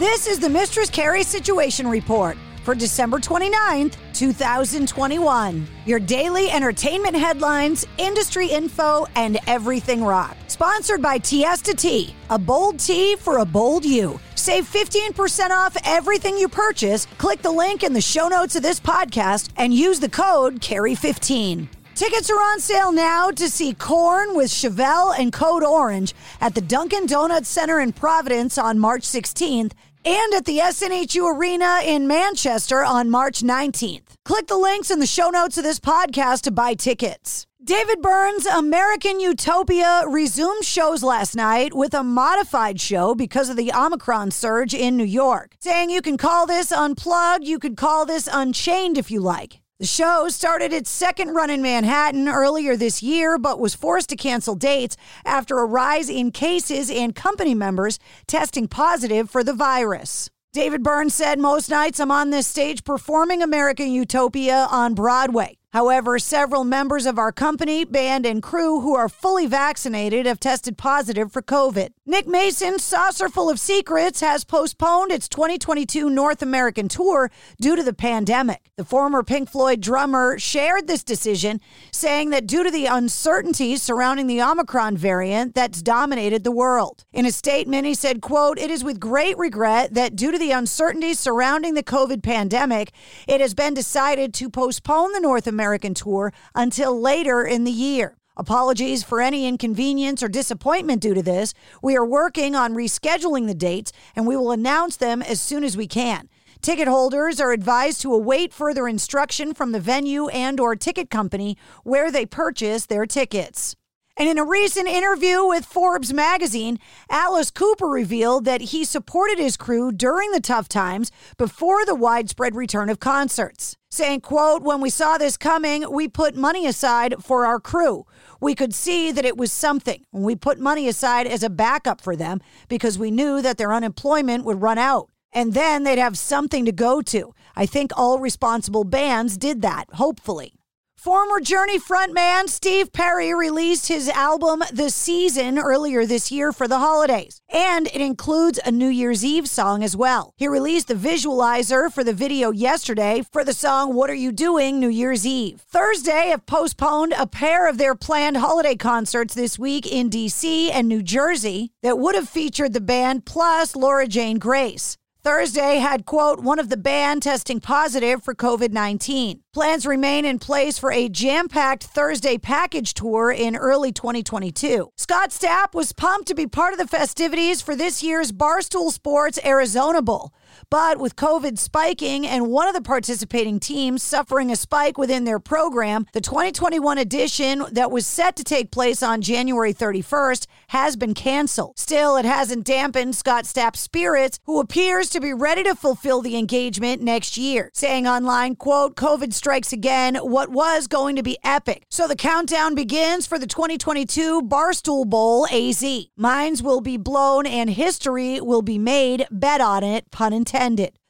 This is the Mistress Carrie Situation Report for December 29th, 2021. Your daily entertainment headlines, industry info, and everything rock. Sponsored by Tiesta Tea, a bold tea for a bold you. Save 15% off everything you purchase. Click the link in the show notes of this podcast and use the code CARRIE15. Tickets are on sale now to see Korn with Chevelle and Code Orange at the Dunkin' Donuts Center in Providence on March 16th and at the SNHU Arena in Manchester on March 19th. Click the links in the show notes of this podcast to buy tickets. David Byrne's American Utopia resumed shows last night with a modified show because of the Omicron surge in New York, saying you can call this unplugged, you could call this unchained if you like. The show started its second run in Manhattan earlier this year, but was forced to cancel dates after a rise in cases and company members testing positive for the virus. David Byrne said, Most nights I'm on this stage performing American Utopia on Broadway. However, several members of our company, band, and crew who are fully vaccinated have tested positive for COVID. Nick Mason's Saucerful of Secrets has postponed its 2022 North American tour due to the pandemic. The former Pink Floyd drummer shared this decision, saying that due to the uncertainties surrounding the Omicron variant that's dominated the world. In a statement, he said, quote, It is with great regret that due to the uncertainties surrounding the COVID pandemic, it has been decided to postpone the North American tour until later in the year. Apologies for any inconvenience or disappointment due to this. We are working on rescheduling the dates and we will announce them as soon as we can. Ticket holders are advised to await further instruction from the venue and or ticket company where they purchase their tickets. And in a recent interview with Forbes magazine, Alice Cooper revealed that he supported his crew during the tough times before the widespread return of concerts. Saying, quote, when we saw this coming, we put money aside for our crew. We could see that it was something. We put money aside as a backup for them because we knew that their unemployment would run out. And then they'd have something to go to. I think all responsible bands did that, hopefully. Former Journey frontman Steve Perry released his album The Season earlier this year for the holidays, and it includes a New Year's Eve song as well. He released the visualizer for the video yesterday for the song What Are You Doing New Year's Eve. Thursday have postponed a pair of their planned holiday concerts this week in DC and New Jersey that would have featured the band plus Laura Jane Grace. Thursday had, quote, one of the band testing positive for COVID 19. Plans remain in place for a jam packed Thursday package tour in early 2022. Scott Stapp was pumped to be part of the festivities for this year's Barstool Sports Arizona Bowl. But with COVID spiking and one of the participating teams suffering a spike within their program, the 2021 edition that was set to take place on January 31st has been canceled. Still, it hasn't dampened Scott Stapp's spirits, who appears to be ready to fulfill the engagement next year, saying online, quote, COVID strikes again, what was going to be epic. So the countdown begins for the 2022 Barstool Bowl AZ. Minds will be blown and history will be made. Bet on it, pun intended.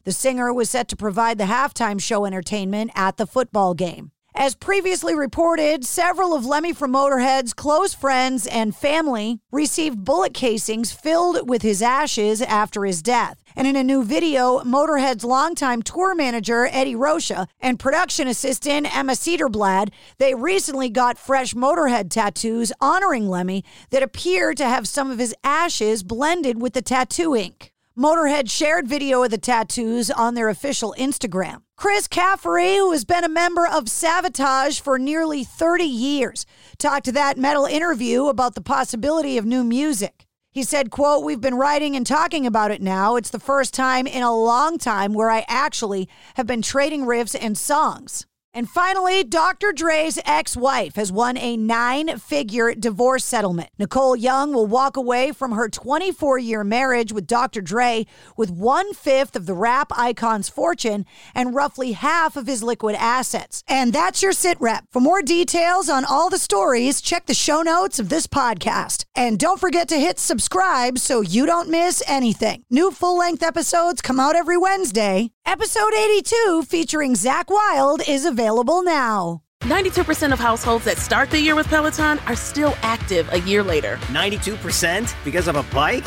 The singer was set to provide the halftime show entertainment at the football game. As previously reported, several of Lemmy from Motorhead's close friends and family received bullet casings filled with his ashes after his death. And in a new video, Motorhead's longtime tour manager, Eddie Rocha, and production assistant, Emma Cedarblad, they recently got fresh Motorhead tattoos honoring Lemmy that appear to have some of his ashes blended with the tattoo ink. Motorhead shared video of the tattoos on their official Instagram. Chris Caffery, who has been a member of Savatage for nearly 30 years, talked to that metal interview about the possibility of new music. He said, quote, we've been writing and talking about it now. It's the first time in a long time where I actually have been trading riffs and songs. And finally, Dr. Dre's ex wife has won a nine figure divorce settlement. Nicole Young will walk away from her 24 year marriage with Dr. Dre with one fifth of the rap icon's fortune and roughly half of his liquid assets. And that's your sit rep. For more details on all the stories, check the show notes of this podcast. And don't forget to hit subscribe so you don't miss anything. New full length episodes come out every Wednesday. Episode 82, featuring Zakk Wylde, is available now. 92% of households that start the year with Peloton are still active a year later. 92% because of a bike?